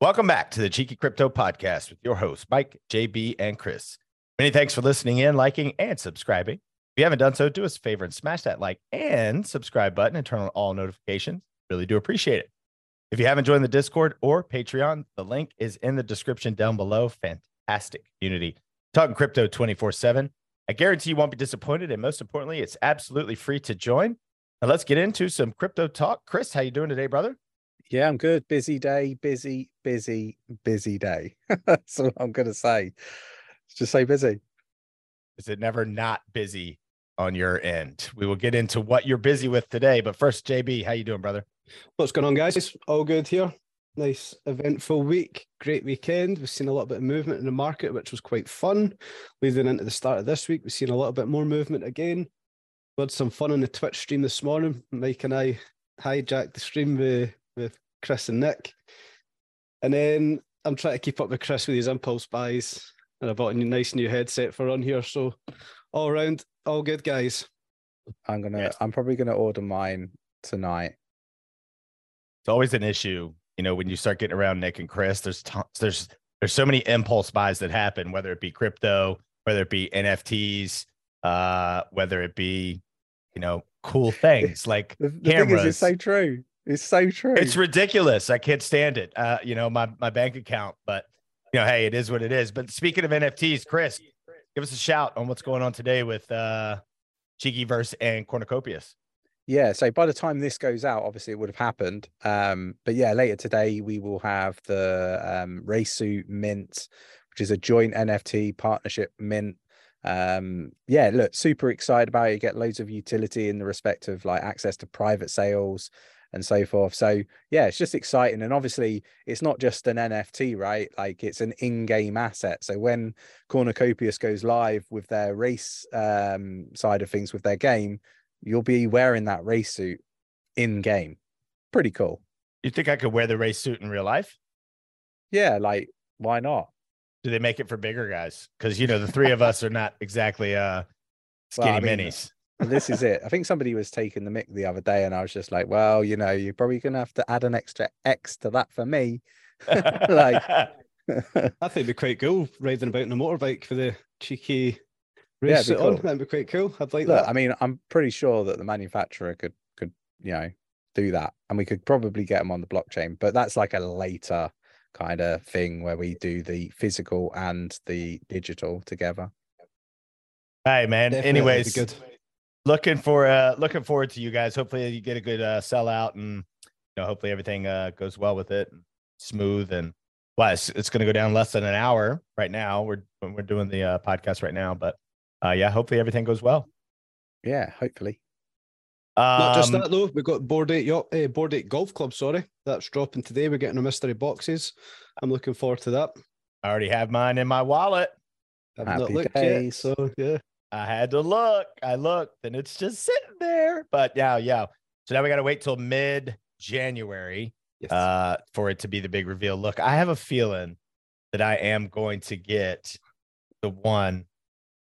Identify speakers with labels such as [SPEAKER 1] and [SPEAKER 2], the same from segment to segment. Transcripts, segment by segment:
[SPEAKER 1] Welcome back to the Cheeky Crypto Podcast with your hosts, Mike, JB, and Chris. Many thanks for listening in, liking, and subscribing. If you haven't done so, do us a favor and smash that like and subscribe button and turn on all notifications. Really do appreciate it. If you haven't joined the Discord or Patreon, the link is in the description down below. Fantastic community. Talking crypto 24 7. I guarantee you won't be disappointed. And most importantly, it's absolutely free to join. Now let's get into some crypto talk. Chris, how you doing today, brother?
[SPEAKER 2] Yeah, I'm good. Busy day, busy, busy, busy day. That's what I'm gonna say. Just say busy.
[SPEAKER 1] Is it never not busy on your end? We will get into what you're busy with today. But first, JB, how you doing, brother?
[SPEAKER 3] What's going on, guys? All good here. Nice eventful week, great weekend. We've seen a little bit of movement in the market, which was quite fun. Leading into the start of this week, we've seen a little bit more movement again. We had some fun on the Twitch stream this morning. Mike and I hijacked the stream with with Chris and Nick. And then I'm trying to keep up with Chris with his impulse buys. And I bought a nice new headset for on here. So all around, all good guys.
[SPEAKER 2] I'm gonna yes. I'm probably gonna order mine tonight.
[SPEAKER 1] It's always an issue, you know, when you start getting around Nick and Chris, there's tons, there's there's so many impulse buys that happen, whether it be crypto, whether it be NFTs, uh, whether it be, you know, cool things like
[SPEAKER 2] the, the cameras. Thing is, it's so true. It's so true.
[SPEAKER 1] It's ridiculous. I can't stand it. Uh, you know, my my bank account, but you know, hey, it is what it is. But speaking of NFTs, Chris, give us a shout on what's going on today with uh Cheeky Verse and Cornucopias.
[SPEAKER 2] Yeah, so by the time this goes out, obviously it would have happened. Um, but yeah, later today we will have the um Racesuit Mint, which is a joint NFT partnership mint. Um, yeah, look, super excited about it. You get loads of utility in the respect of like access to private sales, and so forth. So yeah, it's just exciting. And obviously it's not just an NFT, right? Like it's an in-game asset. So when Cornucopias goes live with their race um, side of things with their game, you'll be wearing that race suit in game. Pretty cool.
[SPEAKER 1] You think I could wear the race suit in real life?
[SPEAKER 2] Yeah, like why not?
[SPEAKER 1] Do they make it for bigger guys? Because you know the three of us are not exactly uh skinny well, I mean, minis
[SPEAKER 2] this is it. I think somebody was taking the mic the other day, and I was just like, "Well, you know, you're probably gonna have to add an extra X to that for me." like, I
[SPEAKER 3] think it'd be quite cool riding about in a motorbike for the cheeky race yeah, cool. on. That'd be quite cool. I'd like Look, that.
[SPEAKER 2] I mean, I'm pretty sure that the manufacturer could could you know do that, and we could probably get them on the blockchain. But that's like a later kind of thing where we do the physical and the digital together.
[SPEAKER 1] Hey man. Definitely Anyways, good looking for uh looking forward to you guys. Hopefully you get a good uh sellout and you know hopefully everything uh goes well with it, smooth and well, it's, it's going to go down less than an hour right now. We're we're doing the uh, podcast right now, but uh yeah, hopefully everything goes well.
[SPEAKER 2] Yeah, hopefully.
[SPEAKER 3] Um, Not just um, that though, we've got Bored Ape Yacht, uh, Bored Ape Golf Club. Sorry, that's dropping today. We're getting our mystery boxes. I'm looking forward to that.
[SPEAKER 1] I already have mine in my wallet.
[SPEAKER 3] I've not looked days. yet, so yeah.
[SPEAKER 1] I had to look. I looked and it's just sitting there. But yeah, yeah. So now we got to wait till mid January yes. uh, for it to be the big reveal. Look, I have a feeling that I am going to get the one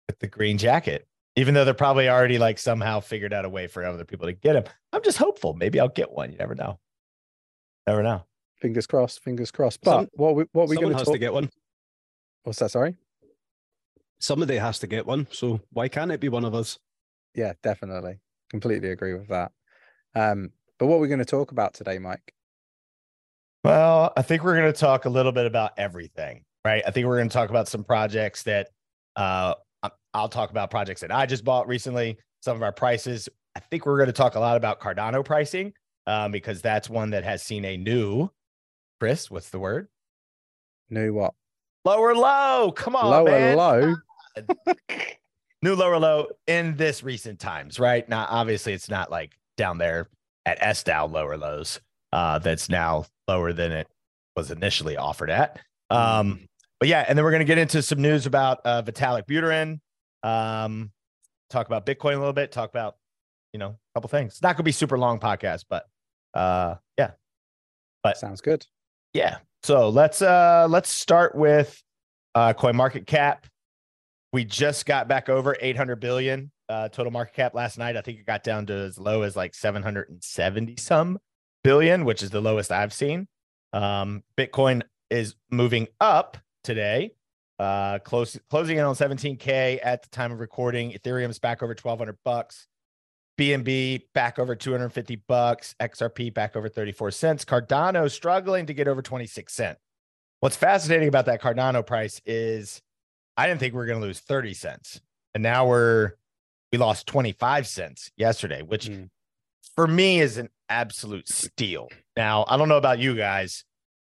[SPEAKER 1] with the green jacket, even though they're probably already like somehow figured out a way for other people to get them. I'm just hopeful. Maybe I'll get one. You never know. Never know.
[SPEAKER 2] Fingers crossed. Fingers crossed. But Some, what we, what are we going
[SPEAKER 3] to talk- to get one?
[SPEAKER 2] What's that? Sorry
[SPEAKER 3] somebody has to get one. So why can't it be one of us?
[SPEAKER 2] Yeah, definitely. Completely agree with that. Um, but what we're we going to talk about today, Mike?
[SPEAKER 1] Well, I think we're going to talk a little bit about everything, right? I think we're going to talk about some projects that uh, I'll talk about projects that I just bought recently, some of our prices. I think we're going to talk a lot about Cardano pricing um, because that's one that has seen a new, Chris, what's the word?
[SPEAKER 2] New what?
[SPEAKER 1] Lower low. Come on,
[SPEAKER 2] lower
[SPEAKER 1] man.
[SPEAKER 2] low.
[SPEAKER 1] New lower low in this recent times, right? Now, obviously, it's not like down there at S Dow lower lows. Uh, that's now lower than it was initially offered at. Um, mm-hmm. but yeah, and then we're gonna get into some news about uh, Vitalik Buterin. Um, talk about Bitcoin a little bit. Talk about you know a couple things. It's not gonna be super long podcast, but uh, yeah.
[SPEAKER 2] But sounds good.
[SPEAKER 1] Yeah. So let's uh let's start with uh coin market cap. We just got back over 800 billion uh total market cap last night. I think it got down to as low as like 770 some billion, which is the lowest I've seen. Um Bitcoin is moving up today. Uh, close closing in on 17k at the time of recording. Ethereum's back over 1200 bucks. BNB back over 250 bucks. XRP back over 34 cents. Cardano struggling to get over 26 cent. What's fascinating about that Cardano price is I didn't think we were going to lose 30 cents. And now we're we lost 25 cents yesterday, which
[SPEAKER 2] Mm.
[SPEAKER 1] for me is an absolute steal. Now, I don't know about you guys,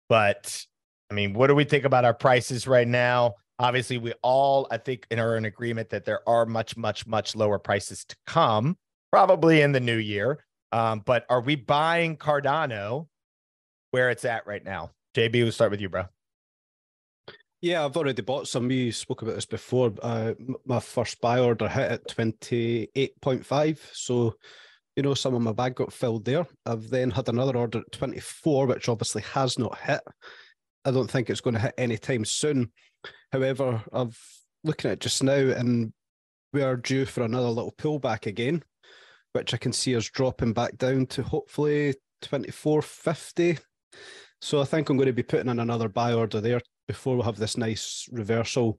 [SPEAKER 1] but I mean, what do we think about our prices right now? Obviously, we all, I think, are in agreement that there are much, much, much lower prices to come, probably in the new year. Um, but are we buying Cardano where it's at right now? JB, we'll start with you, bro.
[SPEAKER 3] Yeah, I've already bought some. We spoke about this before. Uh, my first buy order hit at 28.5. So, you know, some of my bag got filled there. I've then had another order at 24, which obviously has not hit. I don't think it's going to hit anytime soon. However, I've looking at just now and we are due for another little pullback again, which I can see us dropping back down to hopefully 24.50. So I think I'm going to be putting in another buy order there before we have this nice reversal,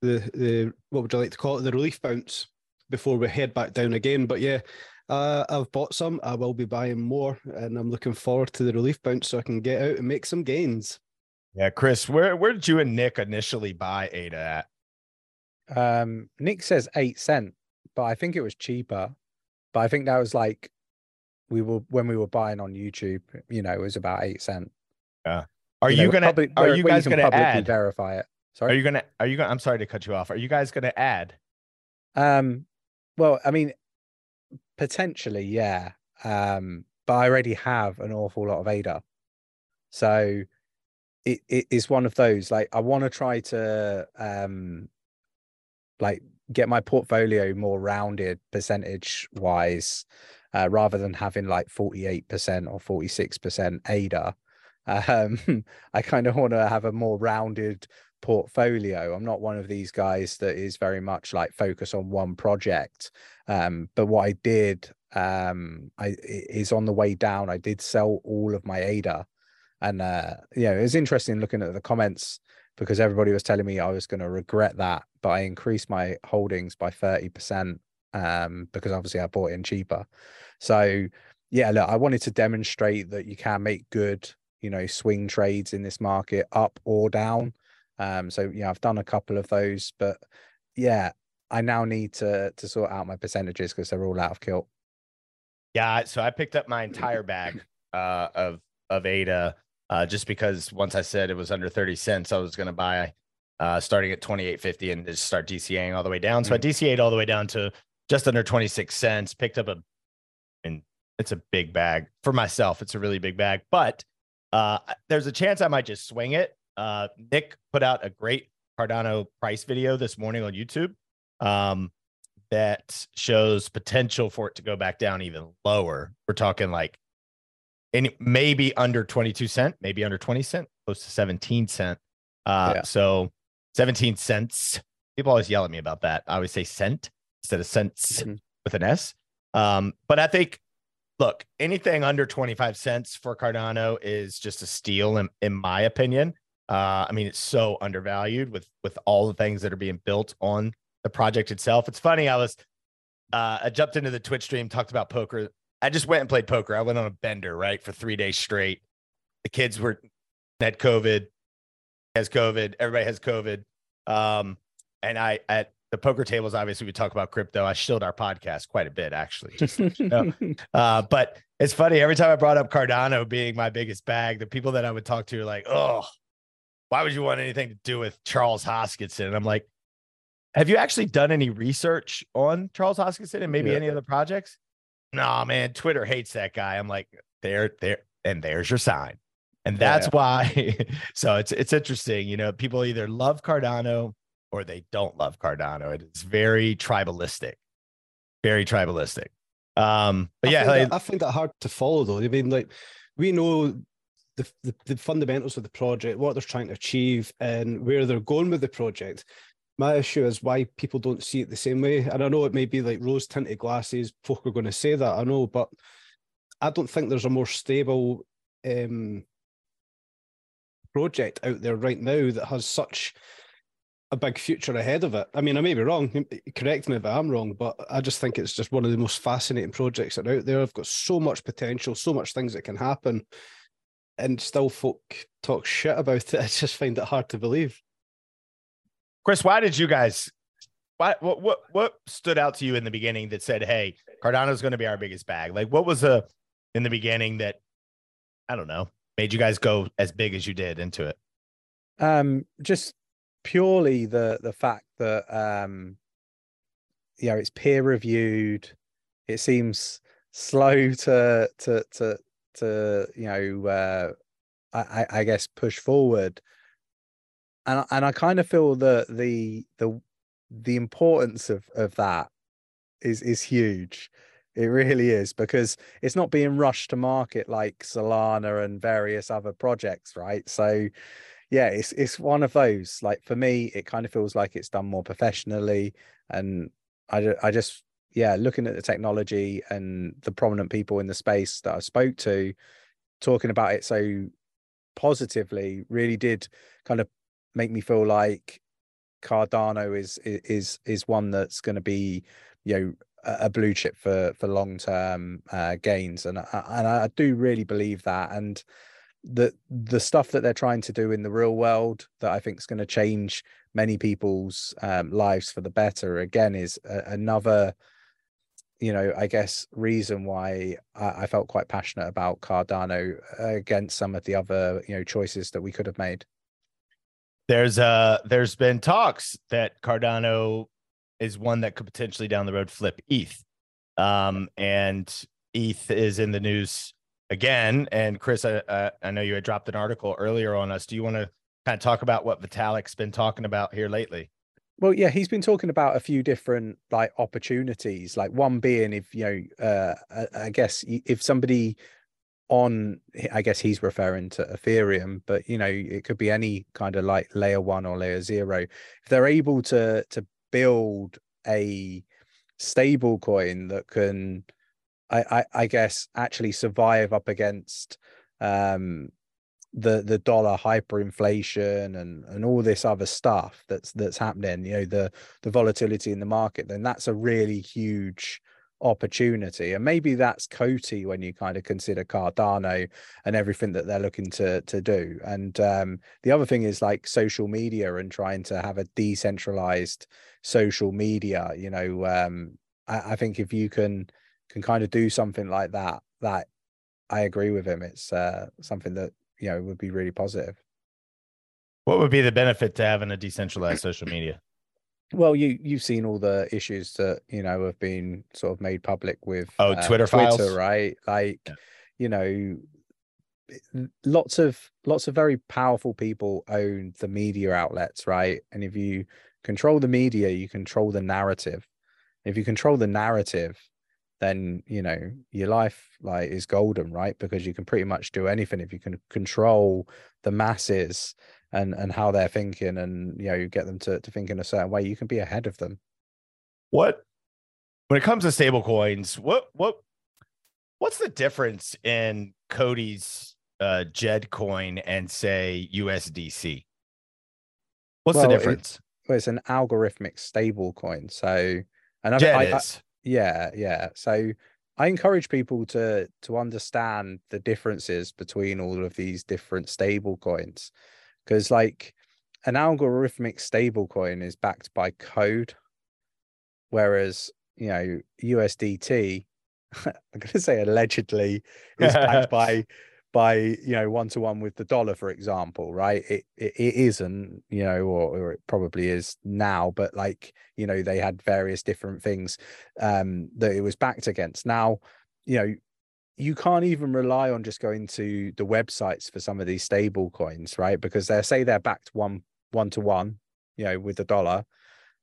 [SPEAKER 3] the the what would you like to call it, the relief bounce before we head back down again. But yeah, uh, I've bought some. I will be buying more, and I'm looking forward to the relief bounce so I can get out and make some gains.
[SPEAKER 1] Yeah, Chris, where where did you and Nick initially buy Ada at?
[SPEAKER 2] Um, Nick says eight cent, but I think it was cheaper. But I think that was like we were when we were buying on YouTube. You know, it was about eight cent.
[SPEAKER 1] Are you,
[SPEAKER 2] know,
[SPEAKER 1] gonna
[SPEAKER 2] public-
[SPEAKER 1] are you guys gonna
[SPEAKER 2] publicly
[SPEAKER 1] add?
[SPEAKER 2] verify it? Sorry.
[SPEAKER 1] Are you gonna are you gonna I'm sorry to cut you off. Are you guys gonna add?
[SPEAKER 2] Um, well, I mean, potentially, yeah. Um, but I already have an awful lot of ADA, so it it is one of those. Like, I want to try to um, like get my portfolio more rounded percentage wise, uh, rather than having like forty eight percent or forty six percent ADA. Um, I kind of want to have a more rounded portfolio. I'm not one of these guys that is very much like focus on one project. Um, but what I did um I is on the way down, I did sell all of my ADA. And uh you know, it was interesting looking at the comments because everybody was telling me I was going to regret that, but I increased my holdings by 30% um because obviously I bought in cheaper. So yeah, look, I wanted to demonstrate that you can make good, you know, swing trades in this market up or down. Um, so yeah, I've done a couple of those, but yeah, I now need to to sort out my percentages because they're all out of kilt.
[SPEAKER 1] Yeah, so I picked up my entire bag uh, of of Ada uh, just because once I said it was under thirty cents, I was going to buy uh, starting at twenty eight fifty and just start DCAing all the way down. So I DCA'd all the way down to just under twenty six cents. Picked up a, and it's a big bag for myself. It's a really big bag, but uh, there's a chance I might just swing it. Uh, Nick put out a great Cardano price video this morning on YouTube. Um, that shows potential for it to go back down even lower. We're talking like any maybe under 22 cent, maybe under 20 cent, close to 17 cent. Uh,
[SPEAKER 2] Yeah.
[SPEAKER 1] so 17 cents. People always yell at me about that. I always say cent instead of cents
[SPEAKER 2] Mhm.
[SPEAKER 1] with an S. Um, but I think, look, anything under 25 cents for Cardano is just a steal, in, in my opinion. Uh, I mean, it's so undervalued with with all the things that are being built on the project itself. It's funny. I was uh, I jumped into the Twitch stream, talked about poker. I just went and played poker. I went on a bender, right, for three days straight. The kids were had COVID, has COVID, everybody has COVID. Um, and I at the poker tables, obviously we talk about crypto. I shilled our podcast quite a bit, actually. Just to let you know. Uh, but it's funny every time I brought up Cardano being my biggest bag, the people that I would talk to are like, "Oh, why would you want anything to do with Charles Hoskinson?" And I'm like, "Have you actually done any research on Charles Hoskinson and maybe
[SPEAKER 2] Yeah.
[SPEAKER 1] any other projects?" No, man, Twitter hates that guy. I'm like, "There, there, and there's your sign." And that's
[SPEAKER 2] Yeah.
[SPEAKER 1] why. so it's it's interesting, you know. People either love Cardano or they don't love Cardano. It's very tribalistic, very tribalistic. Um, but
[SPEAKER 3] I
[SPEAKER 1] yeah,
[SPEAKER 3] find
[SPEAKER 1] like-
[SPEAKER 3] that, I find that hard to follow though. I mean, like we know the, the the fundamentals of the project, what they're trying to achieve, and where they're going with the project. My issue is why people don't see it the same way. And I know it may be like rose tinted glasses. Folk are going to say that. I know, but I don't think there's a more stable um, project out there right now that has such a big future ahead of it. I mean, I may be wrong. Correct me if I'm wrong, but I just think it's just one of the most fascinating projects that are out there. I've got so much potential, so much things that can happen, and still folk talk shit about it. I just find it hard to believe.
[SPEAKER 1] Chris, why did you guys? Why, what what what stood out to you in the beginning that said, "Hey, Cardano's going to be our biggest bag"? Like, what was a in the beginning that I don't know made you guys go as big as you did into it?
[SPEAKER 2] Um, just purely the the fact that um, you know it's peer reviewed. It seems slow to to to to you know uh, I I guess push forward, and and I kind of feel that the the the importance of of that is is huge. It really is because it's not being rushed to market like Solana and various other projects, right? So yeah, it's it's one of those. Like for me, it kind of feels like it's done more professionally, and I I just yeah, looking at the technology and the prominent people in the space that I spoke to, talking about it so positively, really did kind of make me feel like Cardano is is is one that's going to be you know a blue chip for for long term uh, gains, and and I do really believe that. And the the stuff that they're trying to do in the real world that I think is going to change many people's um, lives for the better again is a, another you know I guess reason why I, I, felt quite passionate about Cardano against some of the other you know choices that we could have made.
[SPEAKER 1] There's uh there's been talks that Cardano is one that could potentially down the road flip ETH. Um, and ETH is in the news again. And Chris, I, I know you had dropped an article earlier on us. Do you want to kind of talk about what Vitalik's been talking about here lately?
[SPEAKER 2] Well, yeah, he's been talking about a few different like opportunities. Like one being, if you know, uh, I, I guess if somebody on, I guess he's referring to Ethereum, but you know, it could be any kind of like layer one or layer zero. If they're able to to build a stable coin that can I, I, I guess actually survive up against um the the dollar hyperinflation and and all this other stuff that's that's happening you know the the volatility in the market then that's a really huge opportunity. And maybe that's COTI when you kind of consider Cardano and everything that they're looking to to do. And um, the other thing is like social media and trying to have a decentralized social media. You know, um, I, I think if you can can kind of do something like that, that I agree with him. It's uh, something that you know would be really positive.
[SPEAKER 1] What would be the benefit to having a decentralized social media?
[SPEAKER 2] Well, you you've seen all the issues that you know have been sort of made public with
[SPEAKER 1] oh uh, Twitter files,
[SPEAKER 2] Twitter, right? Like, yeah. you know, lots of lots of very powerful people own the media outlets, right? And if you control the media, you control the narrative. If you control the narrative, then you know your life like is golden, right? Because you can pretty much do anything if you can control the masses and and how they're thinking and you know you get them to, to think in a certain way you can be ahead of them
[SPEAKER 1] what when it comes to stable coins what what what's the difference in COTI's uh Djed coin and say usdc what's well, the difference
[SPEAKER 2] it, well, it's an algorithmic stable coin so
[SPEAKER 1] and Djed I, is.
[SPEAKER 2] I, yeah yeah. So I encourage people to to understand the differences between all of these different stable coins. Because like an algorithmic stablecoin is backed by code, whereas you know USDT, I'm going to say allegedly, is backed by by you know one to one with the dollar, for example, right? It, it it isn't, you know, or, or it probably is now, but like you know they had various different things um that it was backed against. Now, you know you can't even rely on just going to the websites for some of these stable coins, right? Because they say they're backed one one to one, you know, with the dollar.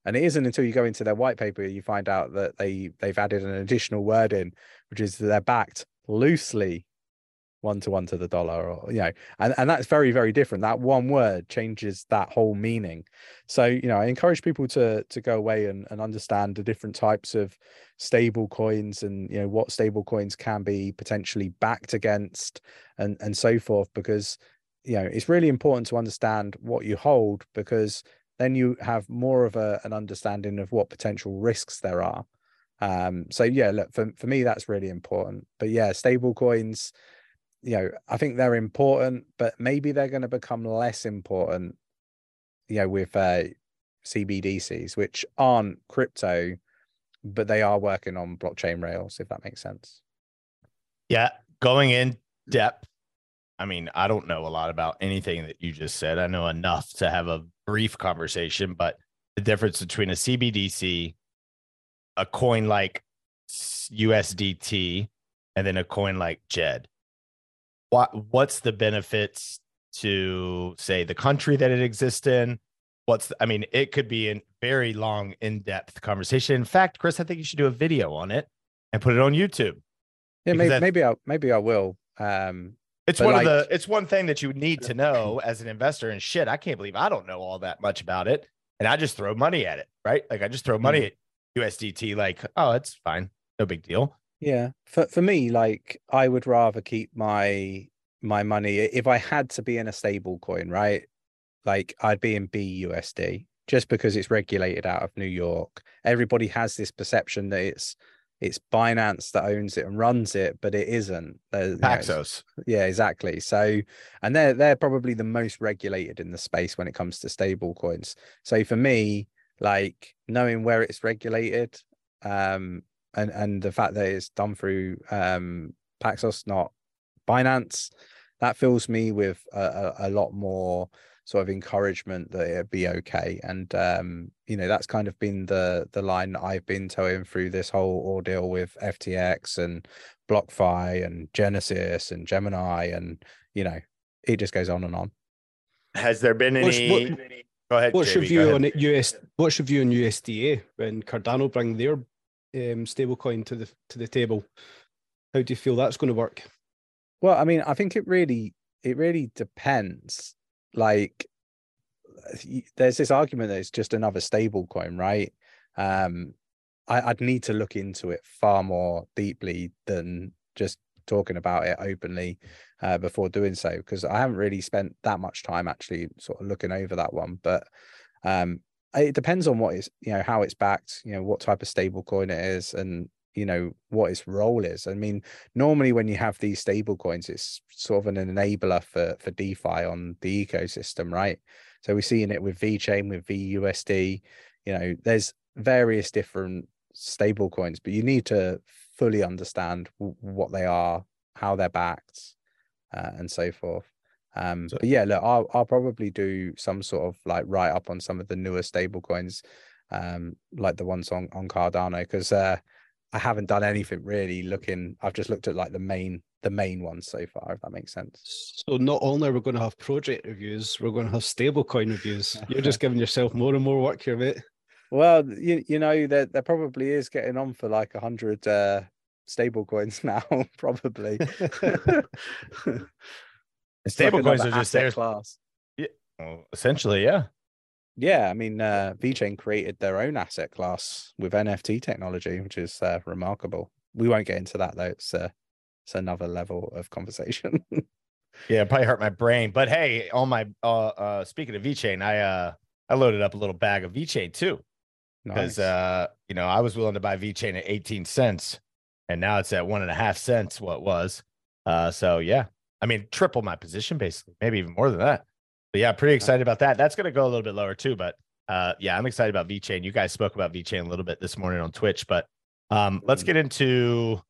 [SPEAKER 2] And it isn't until you go into their white paper you find out that they they've added an additional word in, which is that they're backed loosely one to one to the dollar or you know and, and that's very very different. That one word changes that whole meaning. So you know i encourage people to to go away and, and understand the different types of stable coins and you know what stable coins can be potentially backed against and and so forth because you know it's really important to understand what you hold because then you have more of a, an understanding of what potential risks there are. Um so yeah look for, for me that's really important. But yeah stable coins you know i think they're important but maybe they're going to become less important you know with uh cbdcs which aren't crypto but they are working on blockchain rails if that makes sense
[SPEAKER 1] Yeah, going in depth. I mean, I don't know a lot about anything that you just said. I know enough to have a brief conversation, but the difference between a CBDC, a coin like USDT, and then a coin like Djed. What what's the benefits to say the country that it exists in? What's the, I mean, it could be a very long, in-depth conversation. In fact, Chris, I think you should do a video on it and put it on YouTube.
[SPEAKER 2] yeah maybe, maybe i maybe i will um
[SPEAKER 1] It's one
[SPEAKER 2] like-
[SPEAKER 1] of the it's one thing that you need to know as an investor and shit, I can't believe I don't know all that much about it. And I just throw money at it, right? Like I just throw money at USDT, like, oh, it's fine. No big deal.
[SPEAKER 2] Yeah, for for me, like I would rather keep my my money if I had to be in a stable coin, right? Like I'd be in BUSD just because it's regulated out of New York. Everybody has this perception that it's it's Binance that owns it and runs it, but it isn't. There's- you know,
[SPEAKER 1] Paxos.
[SPEAKER 2] yeah, exactly. So, and they're they're probably the most regulated in the space when it comes to stable coins. So for me, like knowing where it's regulated, um, and and the fact that it's done through um Paxos, not Binance, that fills me with a, a, a lot more sort of encouragement that it'd be okay. And um, you know, that's kind of been the the line that I've been toeing through this whole ordeal with FTX and BlockFi and Genesis and Gemini, and you know, it just goes on and on.
[SPEAKER 1] Has there been
[SPEAKER 3] What's-
[SPEAKER 1] any
[SPEAKER 3] what-
[SPEAKER 1] go ahead?
[SPEAKER 3] What's your
[SPEAKER 1] JB, go
[SPEAKER 3] view
[SPEAKER 1] ahead.
[SPEAKER 3] on US? What's your view on USDA when Cardano bring their um, stablecoin to the to the table? How do you feel that's going to work?
[SPEAKER 2] Well, I mean, I think it really it really depends. Like there's this argument that it's just another stable coin, right? Um I, I'd need to look into it far more deeply than just talking about it openly uh, before doing so because I haven't really spent that much time actually sort of looking over that one. But um it depends on what is you know how it's backed, you know, what type of stable coin it is and you know what its role is. I mean, normally when you have these stable coins it's sort of an enabler for for defi on the ecosystem right so we're seeing it with VeChain with VeUSD you know there's various different stable coins but you need to fully understand what they are how they're backed uh, and so forth um
[SPEAKER 1] So-
[SPEAKER 2] but yeah look I'll, I'll probably do some sort of like write up on some of the newer stable coins um like the ones on on cardano because uh I haven't done anything really looking. I've just looked at like the main the main ones so far, if that makes sense.
[SPEAKER 3] So not only are we going to have project reviews, we're going to have stablecoin reviews. You're just giving yourself more and more work here, mate.
[SPEAKER 2] Well, you you know there there probably is getting on for like a hundred uh stable coins now, probably. It's like
[SPEAKER 1] Stable coins
[SPEAKER 2] another
[SPEAKER 1] are just
[SPEAKER 2] asset
[SPEAKER 1] there.
[SPEAKER 2] class.
[SPEAKER 1] Well, essentially, yeah.
[SPEAKER 2] Yeah, I mean, uh, VeChain created their own asset class with NFT technology, which is uh, remarkable. We won't get into that though. It's uh, it's another level of conversation.
[SPEAKER 1] Yeah, it probably hurt my brain. But hey, on my uh uh speaking of VeChain, I uh I loaded up a little bag of VeChain too. Because
[SPEAKER 2] nice.
[SPEAKER 1] uh, you know, I was willing to buy VeChain at 18 cents and now it's at one and a half cents what was. Uh so yeah. I mean triple my position basically, maybe even more than that. But yeah, pretty excited about that. That's gonna go a little bit lower too, but uh yeah, I'm excited about VeChain. You guys spoke about VeChain a little bit this morning on Twitch, but um let's
[SPEAKER 2] Mhm.
[SPEAKER 1] get into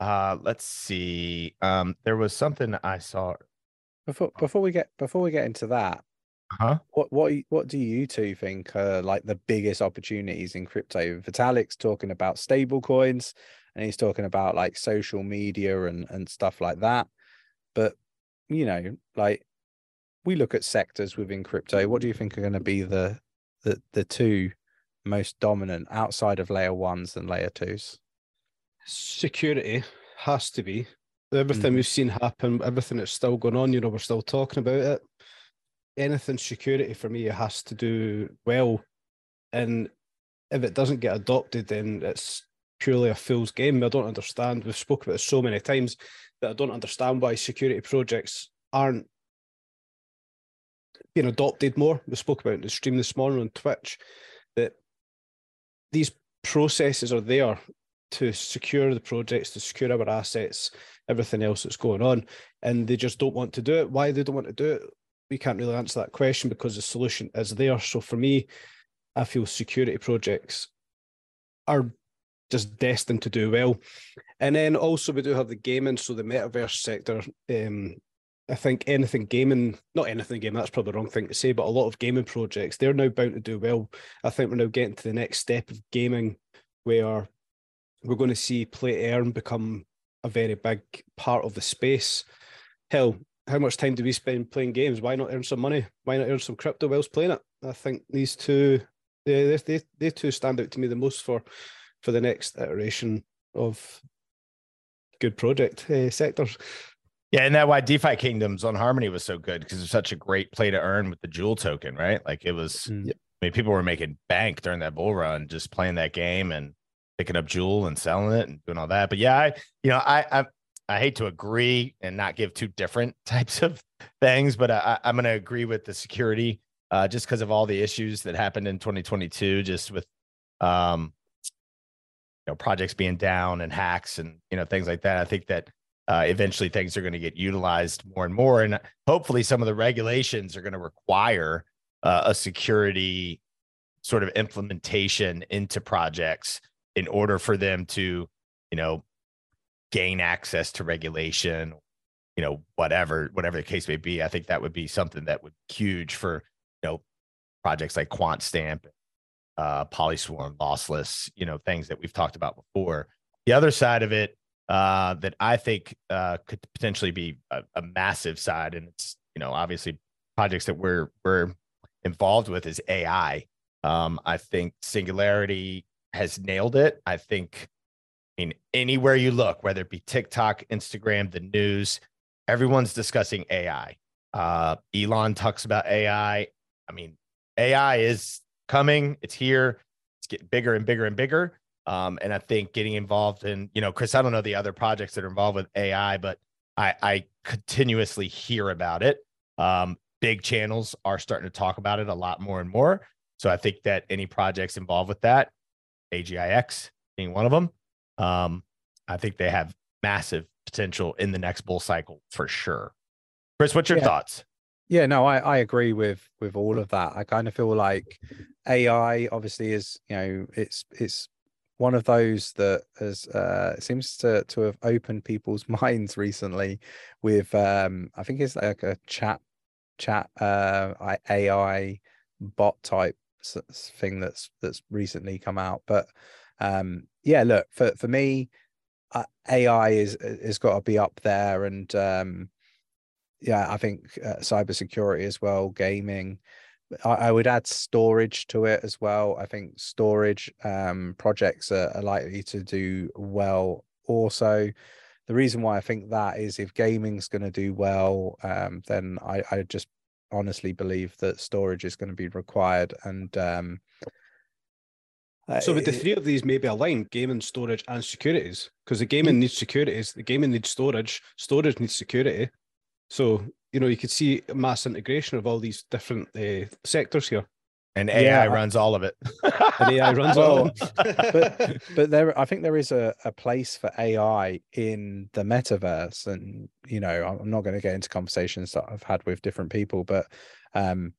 [SPEAKER 1] uh let's see. Um there was something I saw.
[SPEAKER 2] before before we get before we get into that,
[SPEAKER 1] Huh?
[SPEAKER 2] what what what do you two think are like the biggest opportunities in crypto? Vitalik's talking about stable coins and he's talking about like social media and and stuff like that. But you know, like we look at sectors within crypto. What do you think are going to be the the the two most dominant outside of layer ones and layer twos?
[SPEAKER 3] Security has to be. Everything
[SPEAKER 2] Mhm.
[SPEAKER 3] we've seen happen, everything that's still going on, you know, we're still talking about it. Anything security for me has to do well. And if it doesn't get adopted, then it's purely a fool's game. I don't understand. We've spoken about it so many times that I don't understand why security projects aren't being adopted more. We spoke about in the stream this morning on Twitch that these processes are there to secure the projects, to secure our assets, everything else that's going on, and they just don't want to do it. Why they don't want to do it, we can't really answer that question because the solution is there. So for me, I feel security projects are just destined to do well. And then also we do have the gaming, so the metaverse sector. Um, I think anything gaming, not anything gaming, that's probably the wrong thing to say, but a lot of gaming projects, they're now bound to do well. I think we're now getting to the next step of gaming where we're going to see play earn become a very big part of the space. Hell, how much time do we spend playing games? Why not earn some money? Why not earn some crypto whilst playing it? I think these two, they, they, they two stand out to me the most for for the next iteration of good project uh, sectors.
[SPEAKER 1] Yeah, and that why DeFi Kingdoms on Harmony was so good because it's such a great play to earn with the Jewel token, right? Like it was. Mm. I mean, people were making bank during that bull run just playing that game and picking up Jewel and selling it and doing all that. But yeah, I, you know, I, I, I hate to agree and not give two different types of things, but I, I'm going to agree with the security uh, just because of all the issues that happened in 2022, just with, um, you know, projects being down and hacks and you know things like that. I think that uh, eventually things are going to get utilized more and more, and hopefully some of the regulations are going to require uh, a security sort of implementation into projects in order for them to, you know, gain access to regulation, you know, whatever, whatever the case may be. I think that would be something that would be huge for, you know, projects like quant QuantStamp, uh, Polyswarm, Lossless, you know, things that we've talked about before. The other side of it uh, that I think uh, could potentially be a, a massive side, and it's you know obviously projects that we're we're involved with is AI. Um, I think Singularity has nailed it. I think, I mean, anywhere you look, whether it be TikTok, Instagram, the news, everyone's discussing AI. Uh, Elon talks about AI. I mean, AI is coming, it's here, it's getting bigger and bigger and bigger. Um, and I think getting involved in, you know, Chris, I don't know the other projects that are involved with AI, but I, I continuously hear about it. Um, big channels are starting to talk about it a lot more and more. So I think that any projects involved with that, AGIX being one of them. Um, I think they have massive potential in the next bull cycle for sure. Chris, what's your
[SPEAKER 2] yeah.
[SPEAKER 1] thoughts?
[SPEAKER 2] Yeah, no, I, I agree with with all of that. I kind of feel like AI obviously is, you know, it's it's one of those that has uh seems to to have opened people's minds recently with um I think it's like a chat chat uh AI bot type thing that's that's recently come out. But um, yeah, look for for me, uh, AI is has got to be up there, and um, yeah, I think uh, cybersecurity as well, gaming. I, I, would add storage to it as well. I think storage um, projects are, are likely to do well. Also, the reason why I think that is if gaming's going to do well, um, then I, I just honestly believe that storage is going to be required and um
[SPEAKER 3] so with the three of these maybe align gaming storage and securities because the gaming needs securities the gaming needs storage storage needs security so you know you could see mass integration of all these different uh, sectors here
[SPEAKER 1] and AI yeah, runs all of it.
[SPEAKER 3] and AI runs well, all.
[SPEAKER 2] but, but there, I think there is a, a place for AI in the metaverse, and you know, I'm not going to get into conversations that I've had with different people, but um,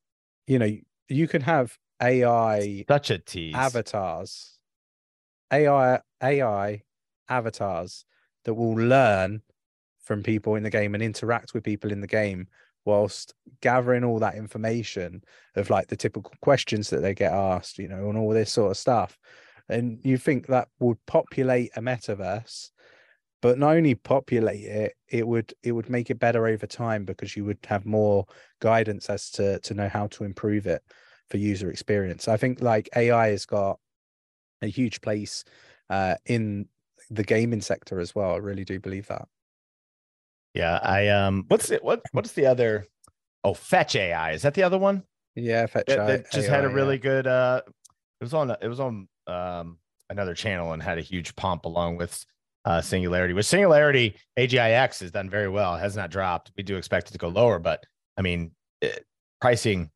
[SPEAKER 2] you know, you can have AI
[SPEAKER 1] such a tease
[SPEAKER 2] avatars, AI AI avatars that will learn from people in the game and interact with people in the game whilst gathering all that information of like the typical questions that they get asked, you know, and all this sort of stuff. And you think that would populate a metaverse, but not only populate it, it would it would make it better over time because you would have more guidance as to to know how to improve it for user experience. I think like AI has got a huge place uh, in the gaming sector as well. I really do believe that.
[SPEAKER 1] Yeah, I um, what's it? What what's the other? Oh, Fetch AI is that the other one?
[SPEAKER 2] Yeah, Fetch
[SPEAKER 1] that, that just AI, had a really yeah. good. uh It was on it was on um another channel and had a huge pump along with uh Singularity. With Singularity, AGIX has done very well. Has not dropped. We do expect it to go lower, but I mean, it, pricing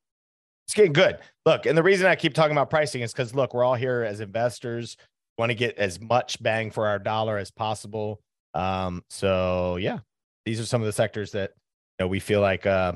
[SPEAKER 1] it's getting good. Look, and the reason I keep talking about pricing is because look, we're all here as investors, want to get as much bang for our dollar as possible. Um, so yeah, these are some of the sectors that you know we feel like uh,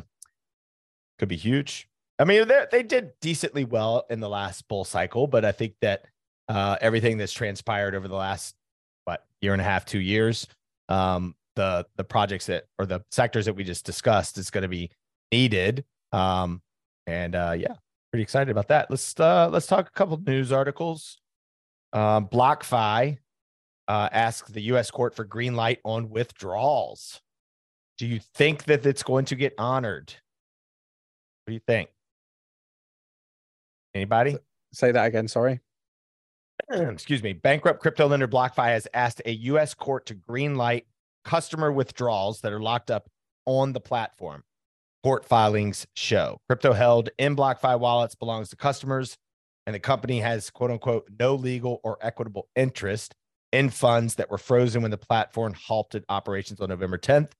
[SPEAKER 1] could be huge. I mean, they did decently well in the last bull cycle, but I think that uh, everything that's transpired over the last what year and a half, two years, um, the the projects that or the sectors that we just discussed is going to be needed. Um, and uh, yeah, pretty excited about that. Let's uh, let's talk a couple news articles. Um, BlockFi uh, asks the U.S. court for green light on withdrawals. Do you think that it's going to get honored? What do you think? Anybody?
[SPEAKER 2] Say that again. Sorry.
[SPEAKER 1] Excuse me. Bankrupt crypto lender BlockFi has asked a U.S. court to green light customer withdrawals that are locked up on the platform court filings show. Crypto held in BlockFi wallets belongs to customers, and the company has quote unquote no legal or equitable interest in funds that were frozen when the platform halted operations on November 10th.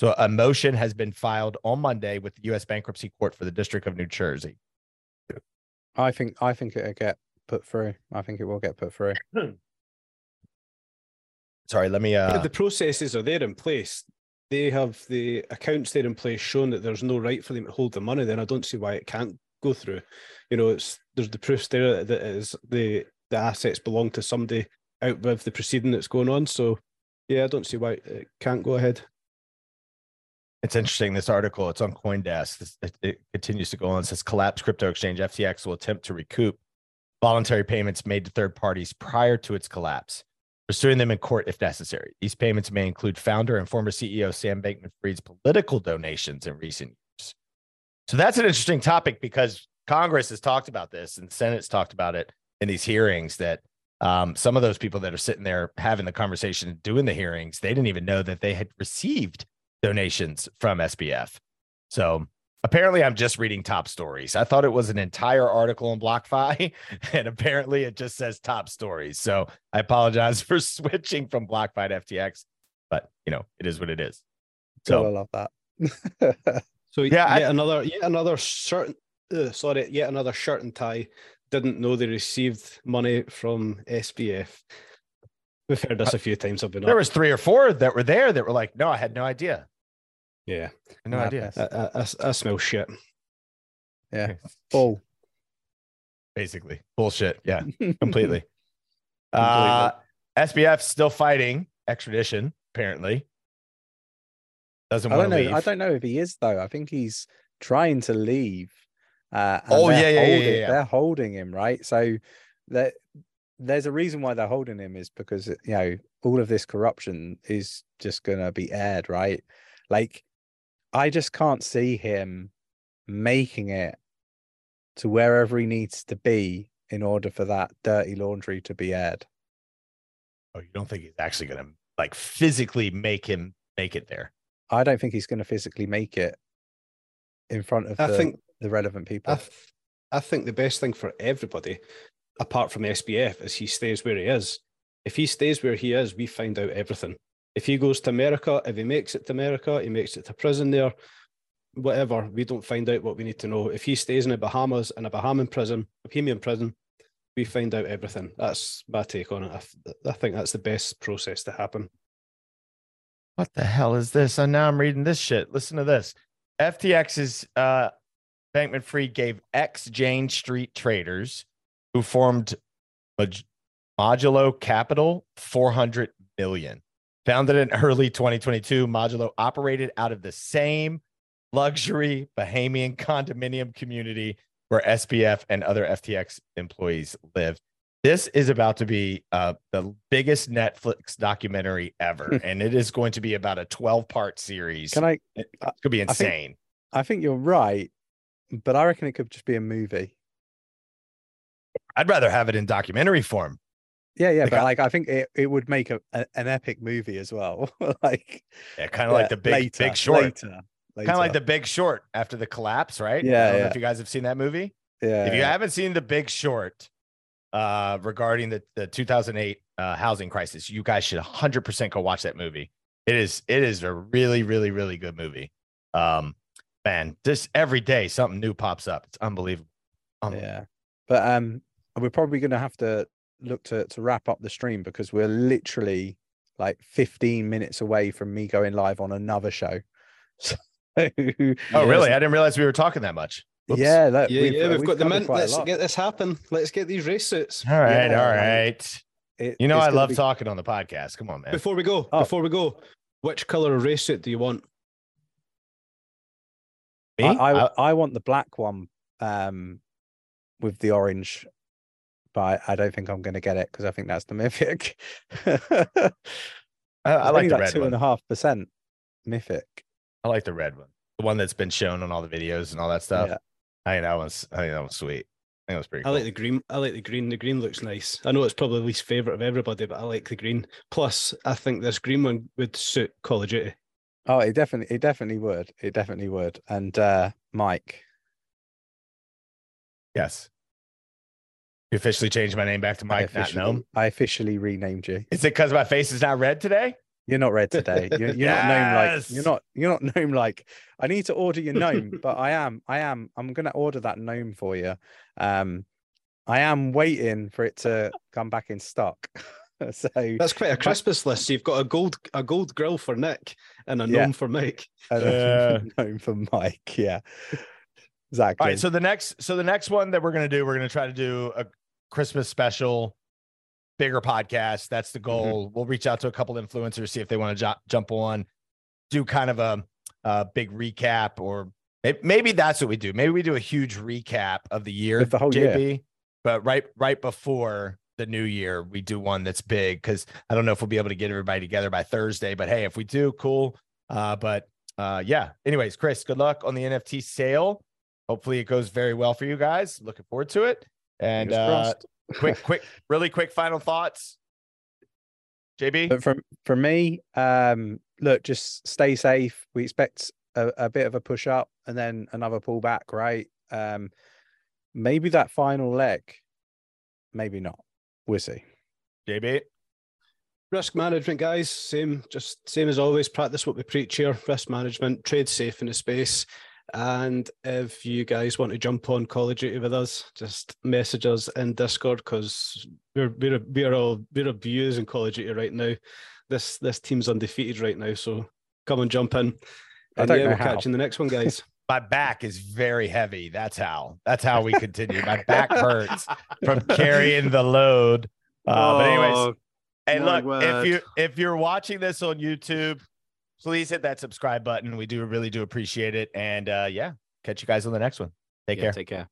[SPEAKER 1] So a motion has been filed on Monday with the U.S. Bankruptcy Court for the District of New Jersey.
[SPEAKER 2] I think I think it'll get put through. I think it will get put through.
[SPEAKER 1] Sorry, let me. Uh...
[SPEAKER 3] The processes are there in place they have the accounts there in place showing that there's no right for them to hold the money, then I don't see why it can't go through. You know, it's there's the proofs there that is the the assets belong to somebody out with the proceeding that's going on. So yeah, I don't see why it can't go ahead.
[SPEAKER 1] It's interesting. This article, it's on CoinDesk. It, it continues to go on. It says collapse crypto exchange FTX will attempt to recoup voluntary payments made to third parties prior to its collapse pursuing them in court if necessary. These payments may include founder and former CEO Sam Bankman Fried's political donations in recent years. So that's an interesting topic because Congress has talked about this and the Senate's talked about it in these hearings that um, some of those people that are sitting there having the conversation, doing the hearings, they didn't even know that they had received donations from SBF. So apparently I'm just reading top stories. I thought it was an entire article on BlockFi, and apparently it just says top stories. So I apologize for switching from BlockFi to FTX, but you know, it is what it is.
[SPEAKER 2] So I love that.
[SPEAKER 3] so yeah, yet I, another yet another shirt uh, sorry, yet another shirt and tie didn't know they received money from SBF. We've heard this a few times. I've been
[SPEAKER 1] there up. was three or four that were there that were like, no, I had no idea.
[SPEAKER 3] Yeah,
[SPEAKER 1] no idea.
[SPEAKER 3] I, I, I, smell shit.
[SPEAKER 2] Yeah, bull.
[SPEAKER 1] Basically, bullshit. Yeah, completely. uh, SBF still fighting extradition. Apparently, doesn't want to leave.
[SPEAKER 2] I don't know if he is though. I think he's trying to leave.
[SPEAKER 1] Uh, oh yeah, yeah,
[SPEAKER 2] holding,
[SPEAKER 1] yeah, yeah,
[SPEAKER 2] They're holding him right. So that there's a reason why they're holding him is because uh, you know all of this corruption is just gonna be aired, right? Like I just can't see him making it to wherever he needs to be in order for that dirty laundry to be aired.
[SPEAKER 1] Oh, you don't think he's actually going to like physically make him make it there?
[SPEAKER 2] I don't think he's going to physically make it in front of I the, think, the relevant people.
[SPEAKER 3] I, th- I think the best thing for everybody, apart from SBF, is he stays where he is. If he stays where he is, we find out everything. If he goes to America, if he makes it to America, he makes it to prison there, whatever, we don't find out what we need to know. If he stays in the Bahamas in a Bahamian prison, Bahamian prison, we find out everything. That's my take on it. I, I think that's the best process to happen.
[SPEAKER 1] What the hell is this? And now I'm reading this shit. Listen to this. FTX's uh, Bankman Fried gave ex Jane Street traders who formed Modulo Capital 400 million. Founded in early 2022, Modulo operated out of the same luxury Bahamian condominium community where SBF and other FTX employees live. This is about to be uh, the biggest Netflix documentary ever, and it is going to be about a 12 part series.
[SPEAKER 2] Can I?
[SPEAKER 1] It could be insane.
[SPEAKER 2] I think, I think you're right, but I reckon it could just be a movie.
[SPEAKER 1] I'd rather have it in documentary form.
[SPEAKER 2] Yeah, yeah, like, but like I think it, it would make a, a an epic movie as well. like
[SPEAKER 1] yeah, kind of yeah, like the big later, big short. Later, later. Kind of like the big short after the collapse, right?
[SPEAKER 2] Yeah. I don't
[SPEAKER 1] yeah. know if you guys have seen that movie.
[SPEAKER 2] Yeah.
[SPEAKER 1] If you
[SPEAKER 2] yeah.
[SPEAKER 1] haven't seen the big short uh regarding the, the 2008 uh housing crisis, you guys should 100 percent go watch that movie. It is it is a really, really, really good movie. Um man, just every day something new pops up. It's unbelievable. unbelievable.
[SPEAKER 2] Yeah, but um, we're probably going to have to look to to wrap up the stream because we're literally like 15 minutes away from me going live on another show. So,
[SPEAKER 1] Oh, really? I didn't realize we were talking that much. Whoops.
[SPEAKER 2] yeah, look,
[SPEAKER 3] Yeah, yeah, we've, got the
[SPEAKER 2] covered
[SPEAKER 3] mint. Let's get this happen. Let's get these race suits.
[SPEAKER 1] All right,
[SPEAKER 2] Yeah,
[SPEAKER 1] all
[SPEAKER 2] like-
[SPEAKER 1] right.
[SPEAKER 2] It-
[SPEAKER 1] You know, I love
[SPEAKER 2] be-
[SPEAKER 1] talking on the podcast. Come on, man.
[SPEAKER 3] Before we go,
[SPEAKER 2] Oh.
[SPEAKER 3] before we go, which color of race suit do you want?
[SPEAKER 1] Me?
[SPEAKER 2] I, I,
[SPEAKER 1] I-
[SPEAKER 2] I want the black one um with the orange, but I, I don't think I'm going to get it because I think that's the mythic.
[SPEAKER 1] I, I like the red
[SPEAKER 2] two
[SPEAKER 1] one.
[SPEAKER 2] and a half percent mythic.
[SPEAKER 1] I like the red one, the one that's been shown on all the videos and all that stuff.
[SPEAKER 2] Yeah.
[SPEAKER 1] I think that one's. I think that was sweet. I think it was pretty.
[SPEAKER 3] I
[SPEAKER 1] Cool.
[SPEAKER 3] like the green. I like the green. The green looks nice. I know it's probably the least favorite of everybody, but I like the green. Plus, I think this green one would suit Call of Duty.
[SPEAKER 2] Oh, it definitely, it definitely would. It definitely would. And uh Mike,
[SPEAKER 1] yes. You officially changed my name back to
[SPEAKER 2] I
[SPEAKER 1] Mike, not
[SPEAKER 2] officially,
[SPEAKER 1] Gnome.
[SPEAKER 2] I officially renamed you.
[SPEAKER 1] Is it because my face is not red today?
[SPEAKER 2] You're not red today. You're, you're not gnome like you're not you're not gnome like. I need to order your gnome, but I am I am I'm gonna order that gnome for you. Um, I am waiting for it to come back in stock. so
[SPEAKER 3] That's quite a Christmas list. You've got a gold, a gold grill for Nick and a
[SPEAKER 2] Yeah.
[SPEAKER 3] gnome for Mike.
[SPEAKER 2] and
[SPEAKER 1] Uh.
[SPEAKER 2] a gnome for Mike. Yeah, exactly.
[SPEAKER 1] All right. So the next, so the next one that we're gonna do, we're gonna try to do a Christmas special, bigger podcast. That's the goal. We'll reach out to a couple influencers, see if they want to jo- jump on, do kind of a, a big recap, or may- maybe that's what we do. Maybe we do a huge recap of the year,
[SPEAKER 2] the whole year.
[SPEAKER 1] But right, right before the new year, we do one that's big because I don't know if we'll be able to get everybody together by Thursday. But hey, if we do, cool. Uh, but uh, yeah. Anyways, Chris, good luck on the NFT sale. Hopefully, it goes very well for you guys. Looking forward to it. And uh, quick, quick, really quick final thoughts. JB,
[SPEAKER 2] But from for me, um, look, just stay safe. We expect a, a bit of a push up and then another pullback, right? Um, maybe that final leg, maybe not. We'll see.
[SPEAKER 1] JB,
[SPEAKER 3] Risk management, guys. Same, just same as always. Practice what we preach here. Risk management. Trade safe in the space. And if you guys want to jump on Call of Duty with us, just message us in Discord because we're we're we're all we're abusing Call of Duty right now. This this team's undefeated right now, so come and jump in. And yeah, we'll
[SPEAKER 2] how.
[SPEAKER 3] catch you in the next one, guys.
[SPEAKER 1] my back is very heavy. That's how. That's how we continue. my back hurts from carrying the load. Uh, but anyways,
[SPEAKER 3] Oh,
[SPEAKER 1] Hey,
[SPEAKER 3] My
[SPEAKER 1] look, if you if you're watching this on YouTube, please hit that subscribe button. We do really do appreciate it. And uh yeah, catch you guys on the next one. Take
[SPEAKER 3] yeah,
[SPEAKER 1] care.
[SPEAKER 3] Take care.